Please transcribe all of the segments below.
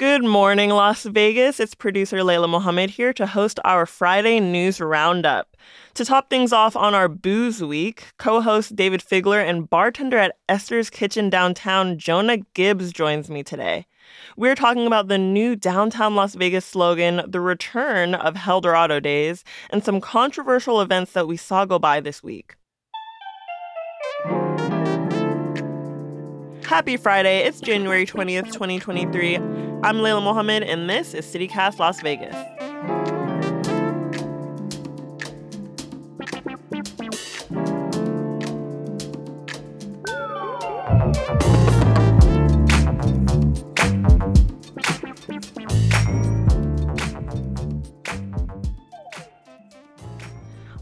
Good morning, Las Vegas. It's producer Layla Muhammad here to host our Friday News Roundup. To top things off on our Booze Week, co host Dayvid Figler and bartender at Esther's Kitchen downtown, Jonah Gibbs, joins me today. We're talking about the new downtown Las Vegas slogan, the return of Helldorado Days, and some controversial events that we saw go by this week. Happy Friday. It's January 20th, 2023. I'm Layla Muhammad, and this is CityCast Las Vegas.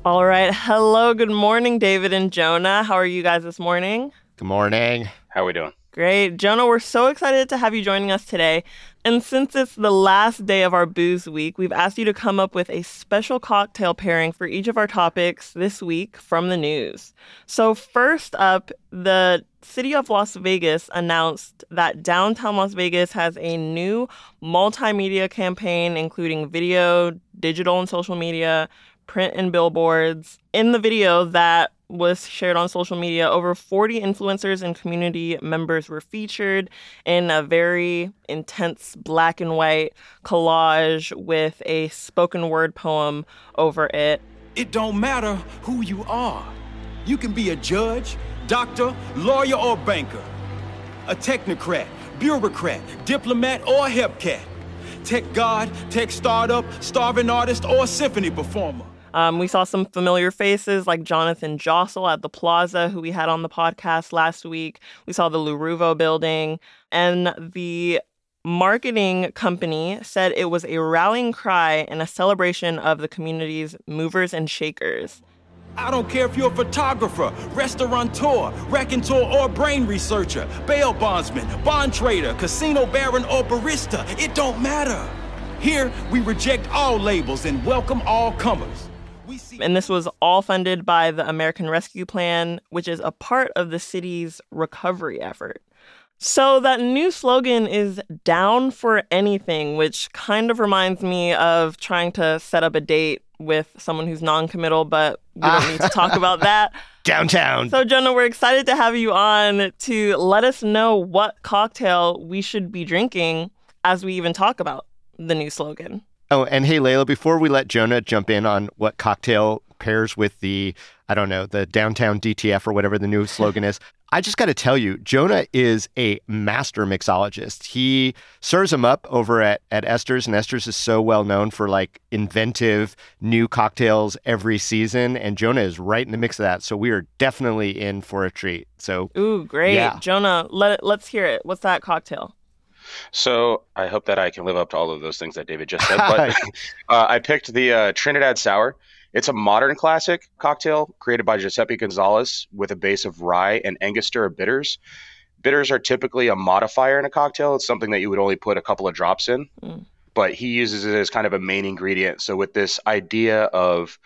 All right. Hello. Good morning, Dayvid and Jonah. How are you guys this morning? Good morning. How are we doing? Great. Jonah, we're so excited to have you joining us today. And since it's the last day of our booze week, we've asked you to come up with a special cocktail pairing for each of our topics this week from the news. So, first up, the city of Las Vegas announced that downtown Las Vegas has a new multimedia campaign, including video, digital and social media, print and billboards. In the video that was shared on social media, over 40 influencers and community members were featured in a very intense black and white collage with a spoken word poem over it. It don't matter who you are. You can be a judge, doctor, lawyer, or banker, a technocrat, bureaucrat, diplomat, or hepcat, tech god, tech startup, starving artist, or symphony performer. Um, we saw some familiar faces like Jonathan Jossel at the Plaza, who we had on the podcast last week. We saw the Lou Ruvo building. And the marketing company said it was a rallying cry and a celebration of the community's movers and shakers. I don't care if you're a photographer, restaurateur, raconteur, or brain researcher, bail bondsman, bond trader, casino baron, or barista. It don't matter. Here, we reject all labels and welcome all comers. And this was all funded by the American Rescue Plan, which is a part of the city's recovery effort. So that new slogan is down for anything, which kind of reminds me of trying to set up a date with someone who's non-committal, but we don't need to talk about that. Downtown. So Jonah, we're excited to have you on to let us know what cocktail we should be drinking as we even talk about the new slogan. Oh, and hey, Layla, before we let Jonah jump in on what cocktail pairs with the, I don't know, the downtown DTF or whatever the new slogan is, I just got to tell you, Jonah is a master mixologist. He serves them up over at, at Esther's, and Esther's is so well known for like inventive new cocktails every season. And Jonah is right in the mix of that. So we are definitely in for a treat. So, ooh, great. Yeah. Jonah, let, let's hear it. What's that cocktail? So I hope that I can live up to all of those things that Dayvid just said. But uh, I picked the uh, Trinidad Sour. It's a modern classic cocktail created by Giuseppe Gonzalez with a base of rye and Angostura bitters. Bitters are typically a modifier in a cocktail. It's something that you would only put a couple of drops in, mm. but he uses it as kind of a main ingredient. So with this idea of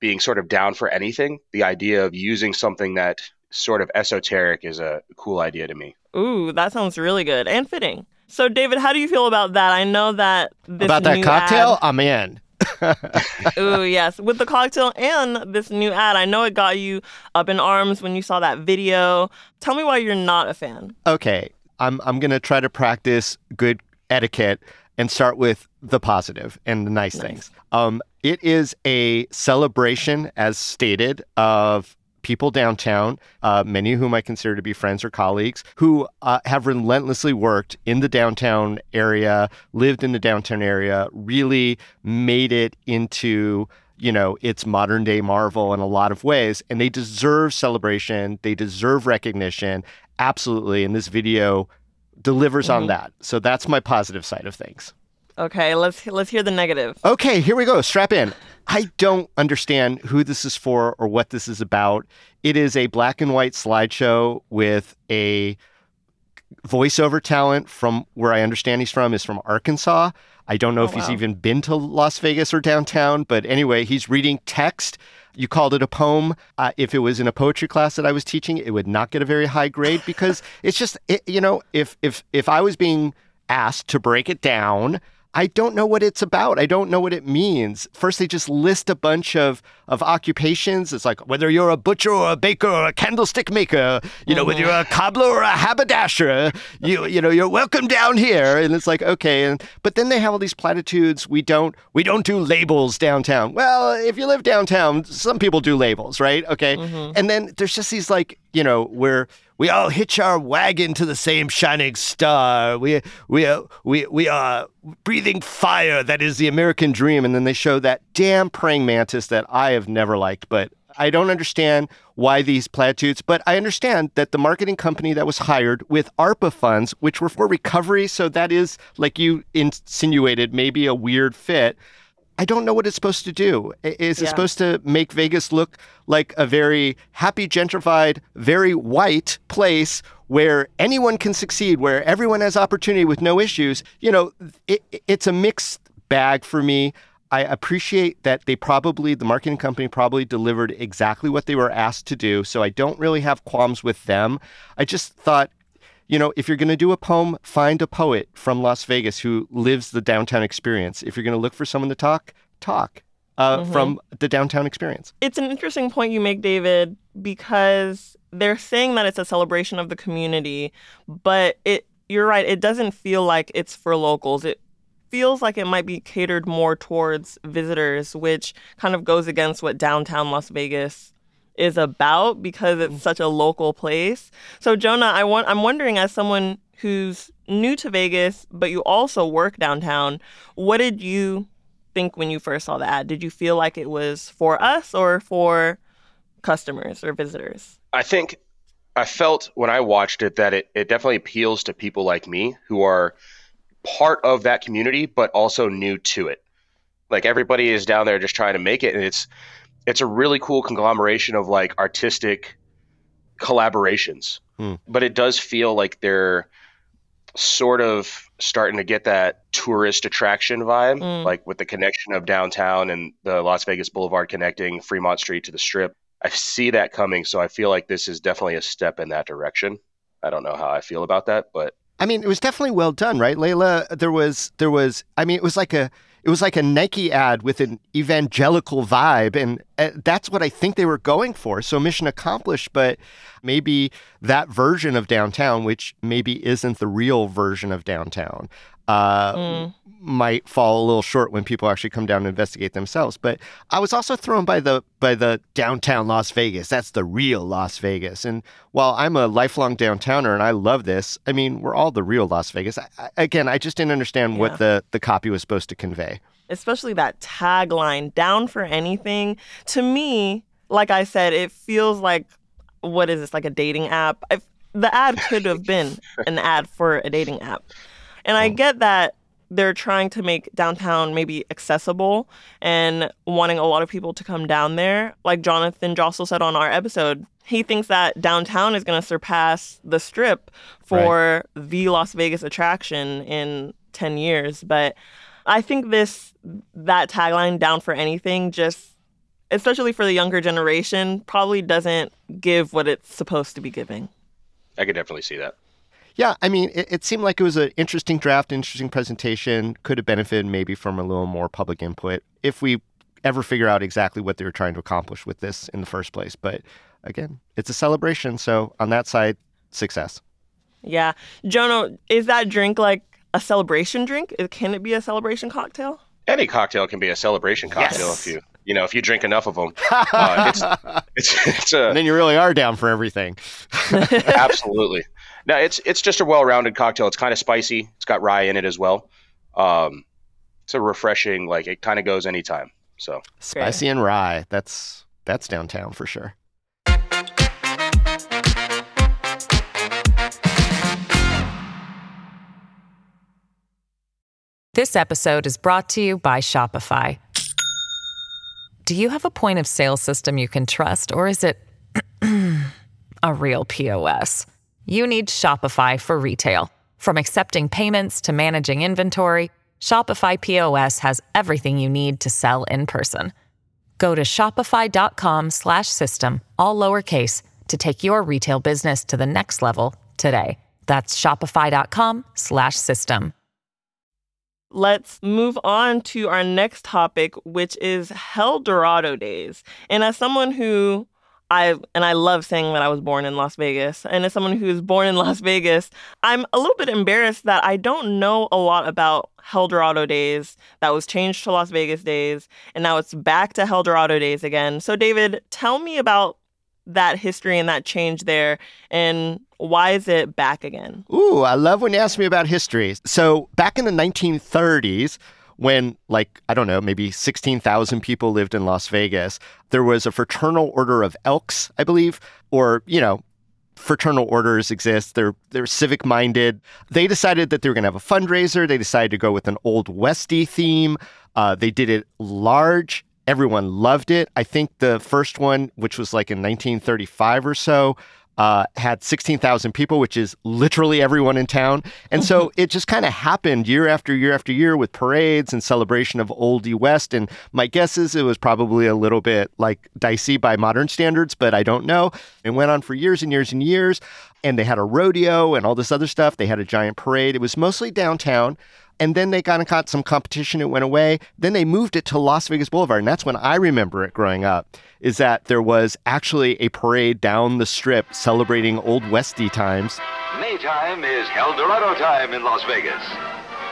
being sort of down for anything, the idea of using something that sort of esoteric is a cool idea to me. Ooh, that sounds really good and fitting. So, Dayvid, how do you feel about that? I know that this about that cocktail. Ad... I'm in. Ooh, yes, with the cocktail and this new ad, I know it got you up in arms when you saw that video. Tell me why you're not a fan. Okay, I'm I'm gonna try to practice good etiquette and start with the positive and the nice, nice. things. Um, it is a celebration, as stated, of people downtown, uh, many of whom I consider to be friends or colleagues, who uh, have relentlessly worked in the downtown area, lived in the downtown area, really made it into you know, it's modern day Marvel in a lot of ways, and they deserve celebration. They deserve recognition. Absolutely. And this video delivers Mm-hmm. on that. So that's my positive side of things. Okay, let's let's hear the negative. Okay, here we go. Strap in. I don't understand who this is for or what this is about. It is a black and white slideshow with a voiceover talent from where I understand he's from is from Arkansas. I don't know Oh, if he's even been to Las Vegas or downtown, but anyway, he's reading text. You called it a poem. Uh, if it was in a poetry class that I was teaching, it would not get a very high grade because it's just, it, you know, if if if I was being asked to break it down, I don't know what it's about. I don't know what it means. First, they just list a bunch of of occupations. It's like whether you're a butcher or a baker or a candlestick maker, you know, whether mm-hmm. you're a cobbler or a haberdasher, you you know, you're welcome down here. And it's like okay, and but then they have all these platitudes. We don't we don't do labels downtown. Well, if you live downtown, some people do labels, right? Okay, mm-hmm. and then there's just these like you know where we all hitch our wagon to the same shining star. We we are we we are breathing fire. That is the American dream. And then they show that damn praying mantis that I have never liked, but. I don't understand why these platitudes, but I understand that the marketing company that was hired with ARPA funds, which were for recovery, so that is, like you insinuated, maybe a weird fit. I don't know what it's supposed to do. Is it Yeah. supposed to make Vegas look like a very happy, gentrified, very white place where anyone can succeed, where everyone has opportunity with no issues? You know, it, it's a mixed bag for me. I appreciate that they probably, the marketing company probably delivered exactly what they were asked to do. So I don't really have qualms with them. I just thought, you know, if you're going to do a poem, find a poet from Las Vegas who lives the downtown experience. If you're going to look for someone to talk, talk uh, from the downtown experience. It's an interesting point you make, Dayvid, because they're saying that it's a celebration of the community, but it you're right, it doesn't feel like it's for locals. It feels like it might be catered more towards visitors, which kind of goes against what downtown Las Vegas is about because it's mm. such a local place. So Jonah, I want I'm wondering as someone who's new to Vegas, but you also work downtown, what did you think when you first saw the ad? Did you feel like it was for us or for customers or visitors? I think I felt when I watched it that it, it definitely appeals to people like me who are part of that community, but also new to it. Like everybody is down there just trying to make it, and it's it's a really cool conglomeration of like artistic collaborations. Hmm. But it does feel like they're sort of starting to get that tourist attraction vibe, Mm. like with the connection of downtown and the Las Vegas Boulevard connecting Fremont Street to the Strip. I see that coming, so I feel like this is definitely a step in that direction. I don't know how I feel about that, but I mean, it was definitely well done, right, Layla? There was, there was. I mean, it was like a, it was like a Nike ad with an evangelical vibe, and uh, that's what I think they were going for. So mission accomplished. But maybe that version of downtown, which maybe isn't the real version of downtown, uh, Mm. might fall a little short when people actually come down and investigate themselves. But I was also thrown by the by the downtown Las Vegas. That's the real Las Vegas. And while I'm a lifelong downtowner and I love this, I mean, we're all the real Las Vegas. I, I, again, I just didn't understand Yeah. what the the copy was supposed to convey. especially that tagline down for anything to me like i said it feels like what is this like a dating app I, the ad could have been an ad for a dating app and i get that they're trying to make downtown maybe accessible and wanting a lot of people to come down there like Jonathan Jossel said on our episode he thinks that downtown is going to surpass the strip for the las vegas attraction in 10 years but I think this that tagline down for anything just especially for the younger generation probably doesn't give what it's supposed to be giving. I could definitely see that. Yeah, I mean, it, it seemed like it was an interesting draft, interesting presentation. Could have benefited maybe from a little more public input if we ever figure out exactly what they were trying to accomplish with this in the first place. But again, it's a celebration, so on that side, success. Yeah. Jono, is that drink like a celebration drink? Can it be a celebration cocktail? Any cocktail can be a celebration cocktail Yes. if you you know if you drink enough of them. Uh, it's it's it's a And then you really are down for everything. Absolutely. No, it's it's just a well-rounded cocktail. It's kind of spicy. It's got rye in it as well. Um, it's a refreshing, like it kind of goes anytime. So Spicy and rye. That's that's downtown for sure. This episode is brought to you by Shopify. Do you have a point of sale system you can trust, or is it a real POS? You need Shopify for retail. From accepting payments to managing inventory, Shopify POS has everything you need to sell in person. Go to shopify.com/system all lowercase to take your retail business to the next level today. That's shopify.com/system. Let's move on to our next topic, which is Helldorado Days. And as someone who I and I love saying that I was born in Las Vegas, and as someone who was born in Las Vegas, I'm a little bit embarrassed that I don't know a lot about Helldorado Days that was changed to Las Vegas Days, and now it's back to Helldorado Days again. So, Dayvid, tell me about that history and that change there and why is it back again? Ooh, I love when you ask me about history. So, back in the 1930s, when, like, I don't know, maybe 16,000 people lived in Las Vegas, there was a fraternal order of Elks, I believe, or, you know, fraternal orders exist. They're they're civic minded. They decided that they were going to have a fundraiser. They decided to go with an old westy theme. Uh, they did it large. Everyone loved it. I think the first one, which was like in 1935 or so, uh, had 16,000 people, which is literally everyone in town. And so it just kind of happened year after year after year with parades and celebration of Oldie West. And my guess is it was probably a little bit like dicey by modern standards, but I don't know. It went on for years and years and years. And they had a rodeo and all this other stuff. They had a giant parade. It was mostly downtown. And then they kind of got some competition. It went away. Then they moved it to Las Vegas Boulevard. And that's when I remember it growing up, is that there was actually a parade down the strip celebrating Old Westy times. Maytime is Helldorado time in Las Vegas.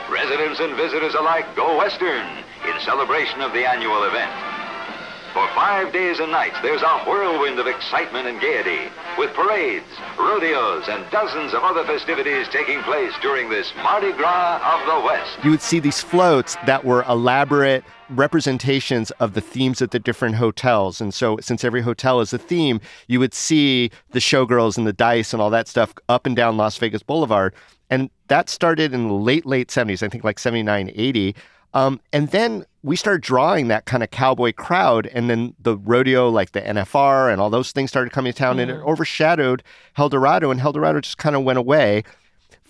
Residents and visitors alike go Western in celebration of the annual event. For five days and nights, there's a whirlwind of excitement and gaiety, with parades, rodeos, and dozens of other festivities taking place during this Mardi Gras of the West. You would see these floats that were elaborate representations of the themes at the different hotels. And so, since every hotel is a theme, you would see the showgirls and the dice and all that stuff up and down Las Vegas Boulevard. And that started in the late, late 70s, I think like 79, 80. Um, and then we started drawing that kind of cowboy crowd. And then the rodeo, like the NFR and all those things started coming to town and it overshadowed Helldorado. And Helldorado just kind of went away.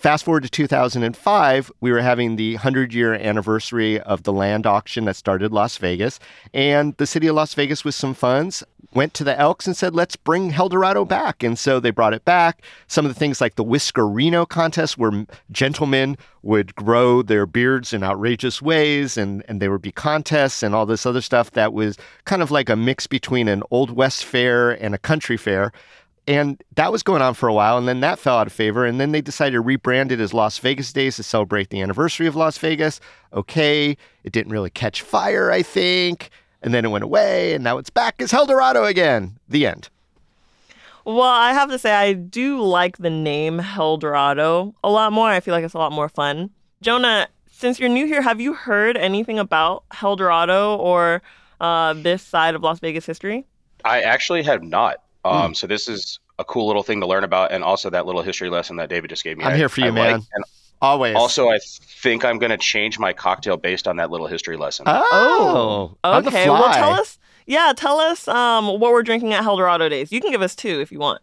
Fast forward to 2005, we were having the 100 year anniversary of the land auction that started Las Vegas. And the city of Las Vegas, with some funds, went to the Elks and said, let's bring Helldorado back. And so they brought it back. Some of the things like the Whiskerino contest, where gentlemen would grow their beards in outrageous ways, and, and there would be contests and all this other stuff that was kind of like a mix between an Old West fair and a country fair. And that was going on for a while, and then that fell out of favor. And then they decided to rebrand it as Las Vegas Days to celebrate the anniversary of Las Vegas. Okay, it didn't really catch fire, I think. And then it went away, and now it's back as Helldorado again. The end. Well, I have to say, I do like the name Helldorado a lot more. I feel like it's a lot more fun. Jonah, since you're new here, have you heard anything about Helldorado or uh, this side of Las Vegas history? I actually have not. Um, So this is a cool little thing to learn about, and also that little history lesson that Dayvid just gave me. I'm I- here for you, I man. like. And Always. also, I think I'm going to change my cocktail based on that little history lesson. oh, on the okay. Well, tell us. Yeah, tell us um, what we're drinking at Helldorado Days. You can give us two if you want.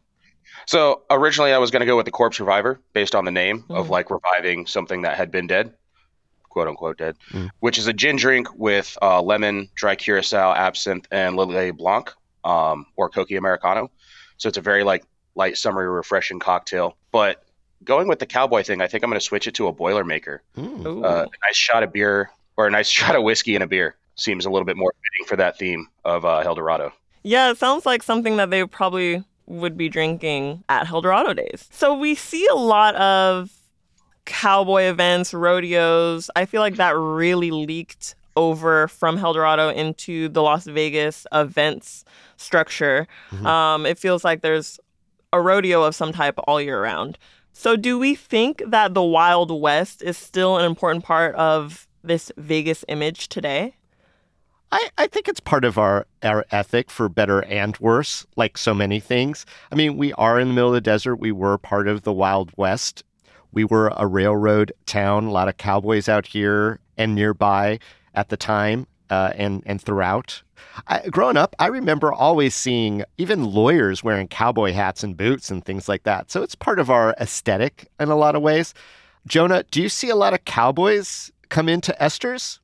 So originally, I was going to go with the corpse reviver based on the name of Mhm. like reviving something that had been dead, quote unquote dead, Mm. which is a gin drink with uh, lemon, dry curacao, absinthe, and Lillet Blanc, um, or Cocchi Americano. So it's a very like light, summery, refreshing cocktail. But going with the cowboy thing, I think I'm going to switch it to a Boilermaker. Mm. Ooh. Uh, a nice shot of beer or a nice shot of whiskey and a beer seems a little bit more fitting for that theme of uh, El Dorado. Yeah, it sounds like something that they probably would be drinking at Helldorado Days. So we see a lot of cowboy events, rodeos. I feel like that really leaked over from Helldorado into the Las Vegas events structure. Um, it feels like there's a rodeo of some type all year round. So, do we think that the Wild West is still an important part of this Vegas image today? I, I think it's part of our, our ethic for better and worse, like so many things. I mean, we are in the middle of the desert. We were part of the Wild West. We were a railroad town, a lot of cowboys out here and nearby at the time uh, and, and throughout. I, growing up, I remember always seeing even lawyers wearing cowboy hats and boots and things like that. So it's part of our aesthetic in a lot of ways. Jonah, do you see a lot of cowboys come into Esther's?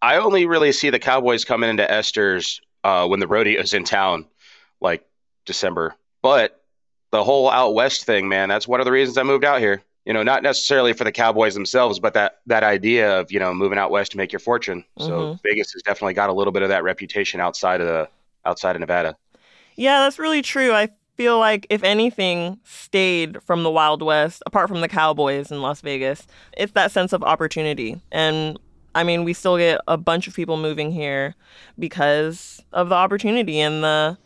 I only really see the Cowboys coming into Esther's uh, when the rodeo's in town, like December. But the whole out west thing, man, that's one of the reasons I moved out here. You know, not necessarily for the Cowboys themselves, but that that idea of you know moving out west to make your fortune. So Mhm. Vegas has definitely got a little bit of that reputation outside of the outside of Nevada. Yeah, that's really true. I feel like if anything stayed from the Wild West, apart from the Cowboys in Las Vegas, it's that sense of opportunity. And I mean, we still get a bunch of people moving here because of the opportunity and the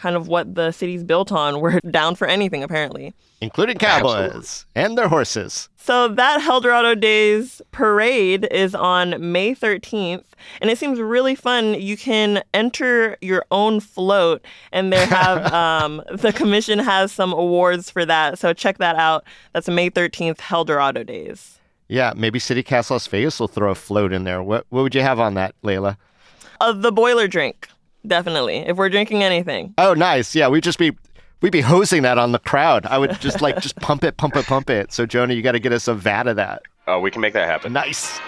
kind of what the city's built on. We're down for anything, apparently. Including cowboys Absolutely. and their horses. So that Helldorado Days parade is on May 13th, and it seems really fun. You can enter your own float, and they have um, the commission has some awards for that. So check that out. That's May 13th, Helldorado Days. Yeah, maybe City Cast Las Vegas will throw a float in there. What what would you have on that, Layla? Uh, the boiler drink, definitely. If we're drinking anything, Oh, nice. Yeah, we'd just be we'd be hosing that on the crowd. I would just like just pump it, pump it, pump it. So Jonah, you got to get us a vat of that. Uh, we can make that happen. Nice.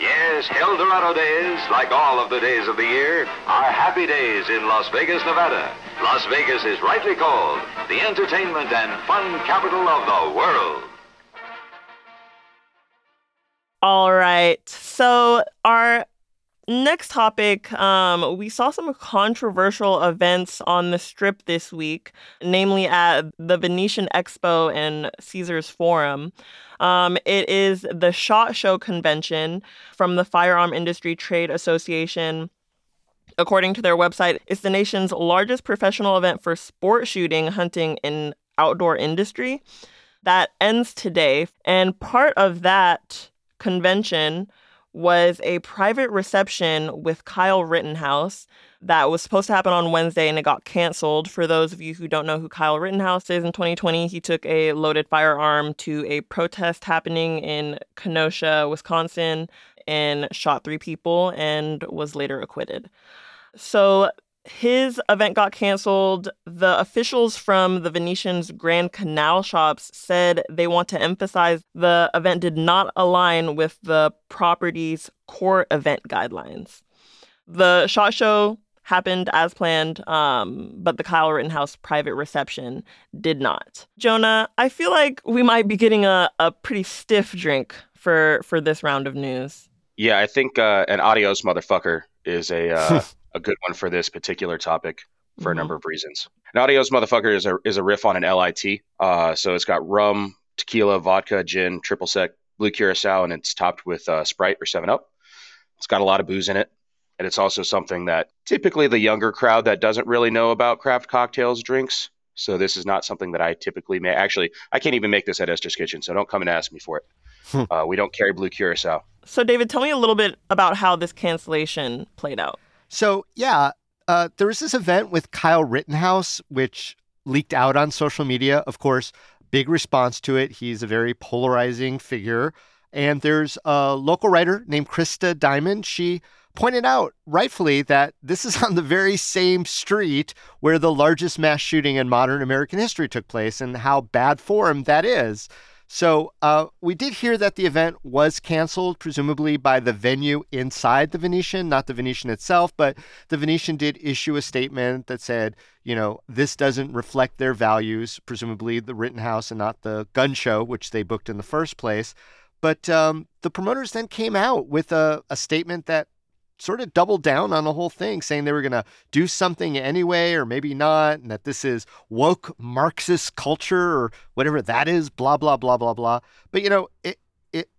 Yes, Helldorado days, like all of the days of the year, are happy days in Las Vegas, Nevada. Las Vegas is rightly called the entertainment and fun capital of the world. All right. So our next topic, um, we saw some controversial events on the strip this week, namely at the Venetian Expo and Caesars Forum. Um, it is the SHOT Show convention from the Firearm Industry Trade Association. According to their website, it's the nation's largest professional event for sport shooting, hunting, and outdoor industry. That ends today. And part of that convention was a private reception with Kyle Rittenhouse that was supposed to happen on Wednesday and it got canceled. For those of you who don't know who Kyle Rittenhouse is, in 2020, he took a loaded firearm to a protest happening in Kenosha, Wisconsin, and shot three people and was later acquitted. So his event got canceled. The officials from the Venetian's Grand Canal shops said they want to emphasize the event did not align with the property's core event guidelines. The shot show happened as planned, um, but the Kyle Rittenhouse private reception did not. Jonah, I feel like we might be getting a, a pretty stiff drink for for this round of news. Yeah, I think uh, an adios motherfucker is a uh, a good one for this particular topic for a number of reasons. An adios motherfucker is a is a riff on an LIT. Uh, so it's got rum, tequila, vodka, gin, triple sec, blue curacao, and it's topped with uh, Sprite or Seven Up. It's got a lot of booze in it, and it's also something that typically the younger crowd that doesn't really know about craft cocktails drinks. So this is not something that I typically make. Actually, I can't even make this at Esther's Kitchen, so don't come and ask me for it. uh, we don't carry blue curacao. So, Dayvid, tell me a little bit about how this cancellation played out. So yeah, uh, there was this event with Kyle Rittenhouse, which leaked out on social media. Of course, big response to it. He's a very polarizing figure. And there's a local writer named Krista Diamond. She pointed out rightfully that this is on the very same street where the largest mass shooting in modern American history took place and how bad form that is. So uh, we did hear that the event was canceled, presumably by the venue inside the Venetian, not the Venetian itself. But the Venetian did issue a statement that said, you know, this doesn't reflect their values, presumably the Rittenhouse and not the gun show, which they booked in the first place. But um, the promoters then came out with a, a statement that sort of doubled down on the whole thing, saying they were going to do something anyway, or maybe not, and that this is woke Marxist culture or whatever that is, blah, blah, blah, blah, blah. But, you know, it, it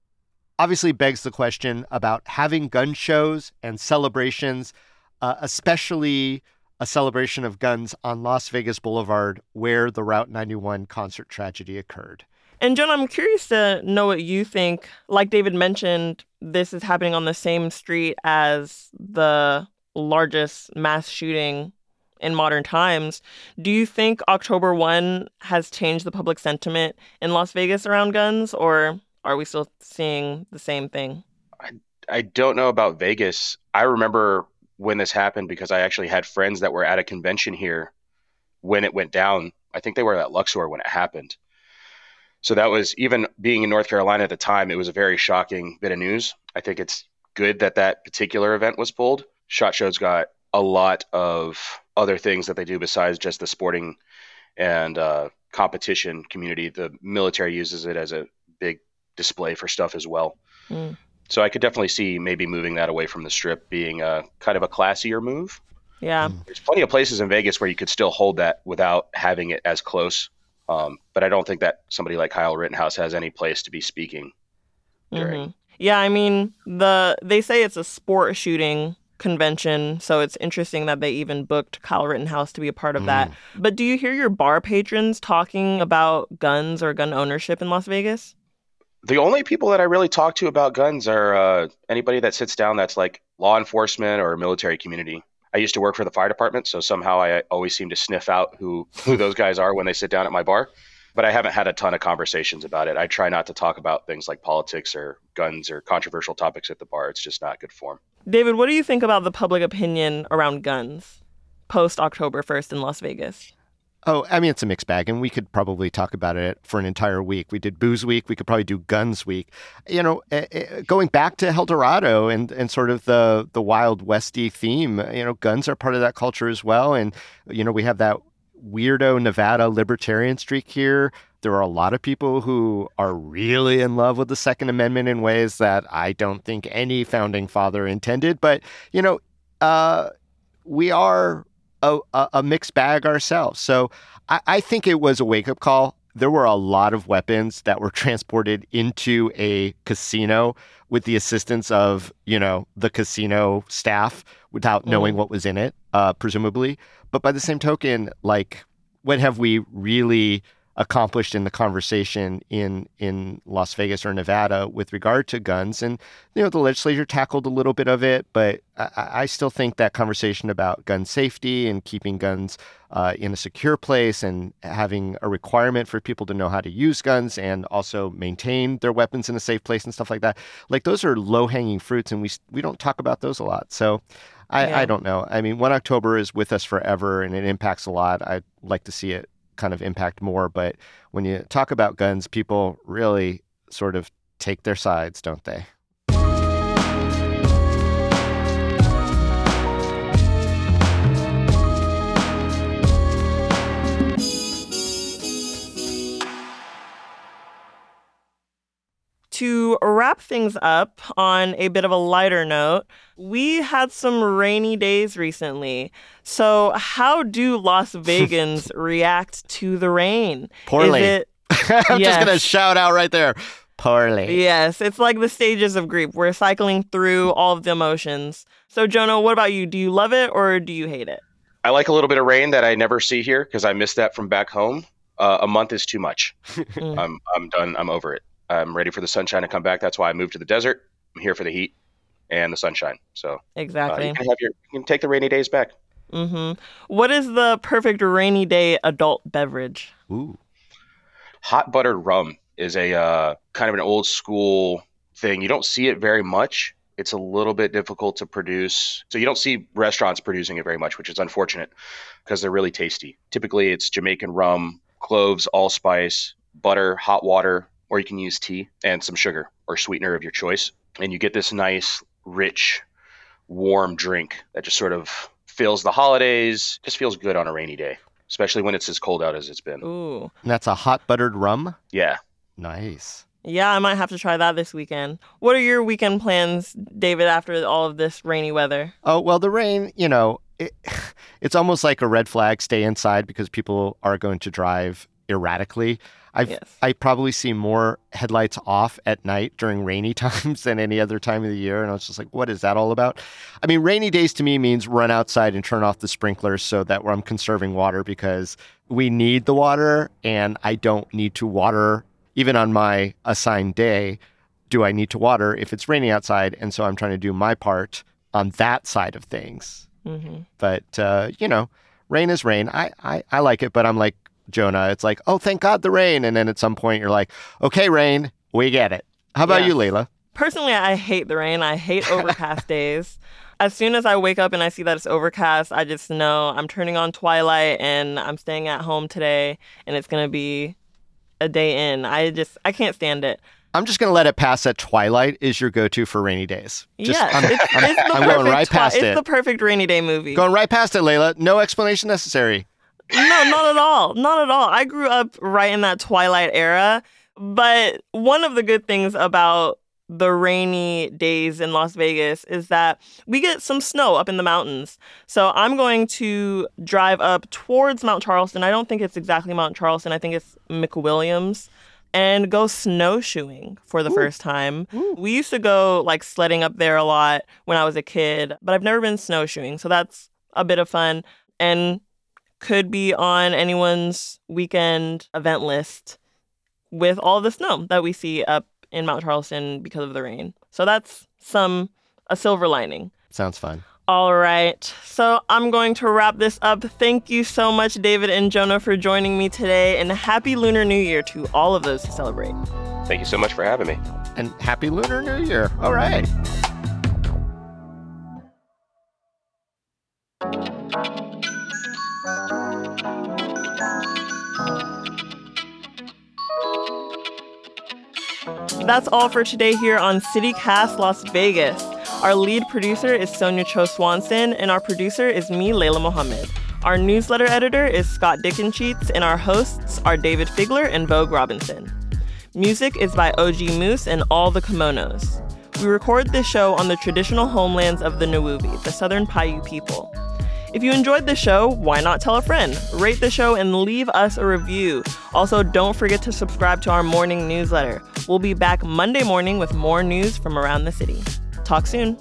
obviously begs the question about having gun shows and celebrations, uh, especially a celebration of guns on Las Vegas Boulevard, where the Route 91 concert tragedy occurred. And Jonah, I'm curious to know what you think. Like Dayvid mentioned, this is happening on the same street as the largest mass shooting in modern times. Do you think October 1 has changed the public sentiment in Las Vegas around guns, or are we still seeing the same thing? I, I don't know about Vegas. I remember when this happened because I actually had friends that were at a convention here when it went down. I think they were at Luxor when it happened. So that was even being in North Carolina at the time, it was a very shocking bit of news. I think it's good that that particular event was pulled. Shot Show's got a lot of other things that they do besides just the sporting and uh, competition community. The military uses it as a big display for stuff as well. Mm. So I could definitely see maybe moving that away from the strip being a kind of a classier move. Yeah. Mm. There's plenty of places in Vegas where you could still hold that without having it as close. Um, but I don't think that somebody like Kyle Rittenhouse has any place to be speaking during. Mm-hmm. Yeah, I mean the they say it's a sport shooting convention, so it's interesting that they even booked Kyle Rittenhouse to be a part of mm. that. But do you hear your bar patrons talking about guns or gun ownership in Las Vegas? The only people that I really talk to about guns are uh, anybody that sits down that's like law enforcement or military community. I used to work for the fire department, so somehow I always seem to sniff out who who those guys are when they sit down at my bar. But I haven't had a ton of conversations about it. I try not to talk about things like politics or guns or controversial topics at the bar. It's just not good form. Dayvid, what do you think about the public opinion around guns post October 1st in Las Vegas? Oh, I mean, it's a mixed bag, and we could probably talk about it for an entire week. We did Booze Week. We could probably do Guns Week. You know, uh, going back to Helldorado and, and sort of the, the Wild Westy theme, you know, guns are part of that culture as well. And, you know, we have that weirdo Nevada libertarian streak here. There are a lot of people who are really in love with the Second Amendment in ways that I don't think any founding father intended. But, you know, uh, we are a, a mixed bag ourselves. So I, I think it was a wake up call. There were a lot of weapons that were transported into a casino with the assistance of, you know, the casino staff without knowing mm. what was in it, uh, presumably. But by the same token, like, what have we really accomplished in the conversation in in Las Vegas or Nevada with regard to guns. And you know, the legislature tackled a little bit of it, but I, I still think that conversation about gun safety and keeping guns uh, in a secure place and having a requirement for people to know how to use guns and also maintain their weapons in a safe place and stuff like that. Like those are low hanging fruits, and we we don't talk about those a lot. So. I, yeah. I don't know. I mean, 1 October is with us forever and it impacts a lot. I'd like to see it kind of impact more. But when you talk about guns, people really sort of take their sides, don't they? To wrap things up on a bit of a lighter note, we had some rainy days recently. So, how do Las Vegans react to the rain? Poorly. It... I'm yes. just going to shout out right there. Poorly. Yes, it's like the stages of grief. We're cycling through all of the emotions. So, Jonah, what about you? Do you love it or do you hate it? I like a little bit of rain that I never see here because I miss that from back home. Uh, a month is too much. Mm. I'm I'm done. I'm over it. I'm ready for the sunshine to come back. That's why I moved to the desert. I'm here for the heat and the sunshine. So exactly, uh, you can have your you can take the rainy days back. Mm-hmm. What is the perfect rainy day adult beverage? Ooh, hot buttered rum is a uh, kind of an old school thing. You don't see it very much. It's a little bit difficult to produce. So you don't see restaurants producing it very much, which is unfortunate because they're really tasty. Typically, it's Jamaican rum, cloves, allspice, butter, hot water, or you can use tea and some sugar or sweetener of your choice. And you get this nice, rich, warm drink that just sort of fills the holidays, just feels good on a rainy day, especially when it's as cold out as it's been. Ooh. And that's a hot buttered rum? Yeah. Nice. Yeah, I might have to try that this weekend. What are your weekend plans, Dayvid, after all of this rainy weather? Oh, well, the rain, you know, it, it's almost like a red flag stay inside because people are going to drive erratically. I yes. I probably see more headlights off at night during rainy times than any other time of the year, and I was just like, "What is that all about?" I mean, rainy days to me means run outside and turn off the sprinklers so that I'm conserving water because we need the water, and I don't need to water even on my assigned day. Do I need to water if it's raining outside? And so I'm trying to do my part on that side of things. hmm But uh, you know, rain is rain. I, I I like it, but I'm like Jonah. It's like, oh, thank God the rain, and then at some point you're like, okay, rain, we get it. How about Yeah. you, Layla? Personally, I hate the rain. I hate overcast days. As soon as I wake up and I see that it's overcast, I just know I'm turning on Twilight and I'm staying at home today and it's going to be a day in. I just, I can't stand it. I'm just gonna let it pass that Twilight is your go-to for rainy days. Just, yes, I'm, it's, I'm- it's the I'm going perfect right twi- past It's the perfect rainy day movie. Going right past it, Layla. No explanation necessary. No, not at all. Not at all. I grew up right in that Twilight era. But one of the good things about the rainy days in Las Vegas is that we get some snow up in the mountains. So I'm going to drive up towards Mount Charleston. I don't think it's exactly Mount Charleston, I think it's McWilliams. And go snowshoeing for the first time. We used to go like sledding up there a lot when I was a kid, but I've never been snowshoeing. So that's a bit of fun. And could be on anyone's weekend event list with all the snow that we see up in Mount Charleston because of the rain. So that's some a silver lining. Sounds fun. All right. So I'm going to wrap this up. Thank you so much, Dayvid and Jonah, for joining me today. And happy Lunar New Year to all of those who celebrate. Thank you so much for having me. And happy Lunar New Year. All right. That's all for today here on CityCast Las Vegas. Our lead producer is Sonia Cho Swanson, and our producer is me, Layla Muhammad. Our newsletter editor is Scott Dickensheets, and our hosts are Dayvid Figler and Vogue Robinson. Music is by OG Moose and All the Kimonos. We record this show on the traditional homelands of the Nuwuvi, the Southern Paiute people. If you enjoyed the show, why not tell a friend? Rate the show and leave us a review. Also, don't forget to subscribe to our morning newsletter. We'll be back Monday morning with more news from around the city. Talk soon.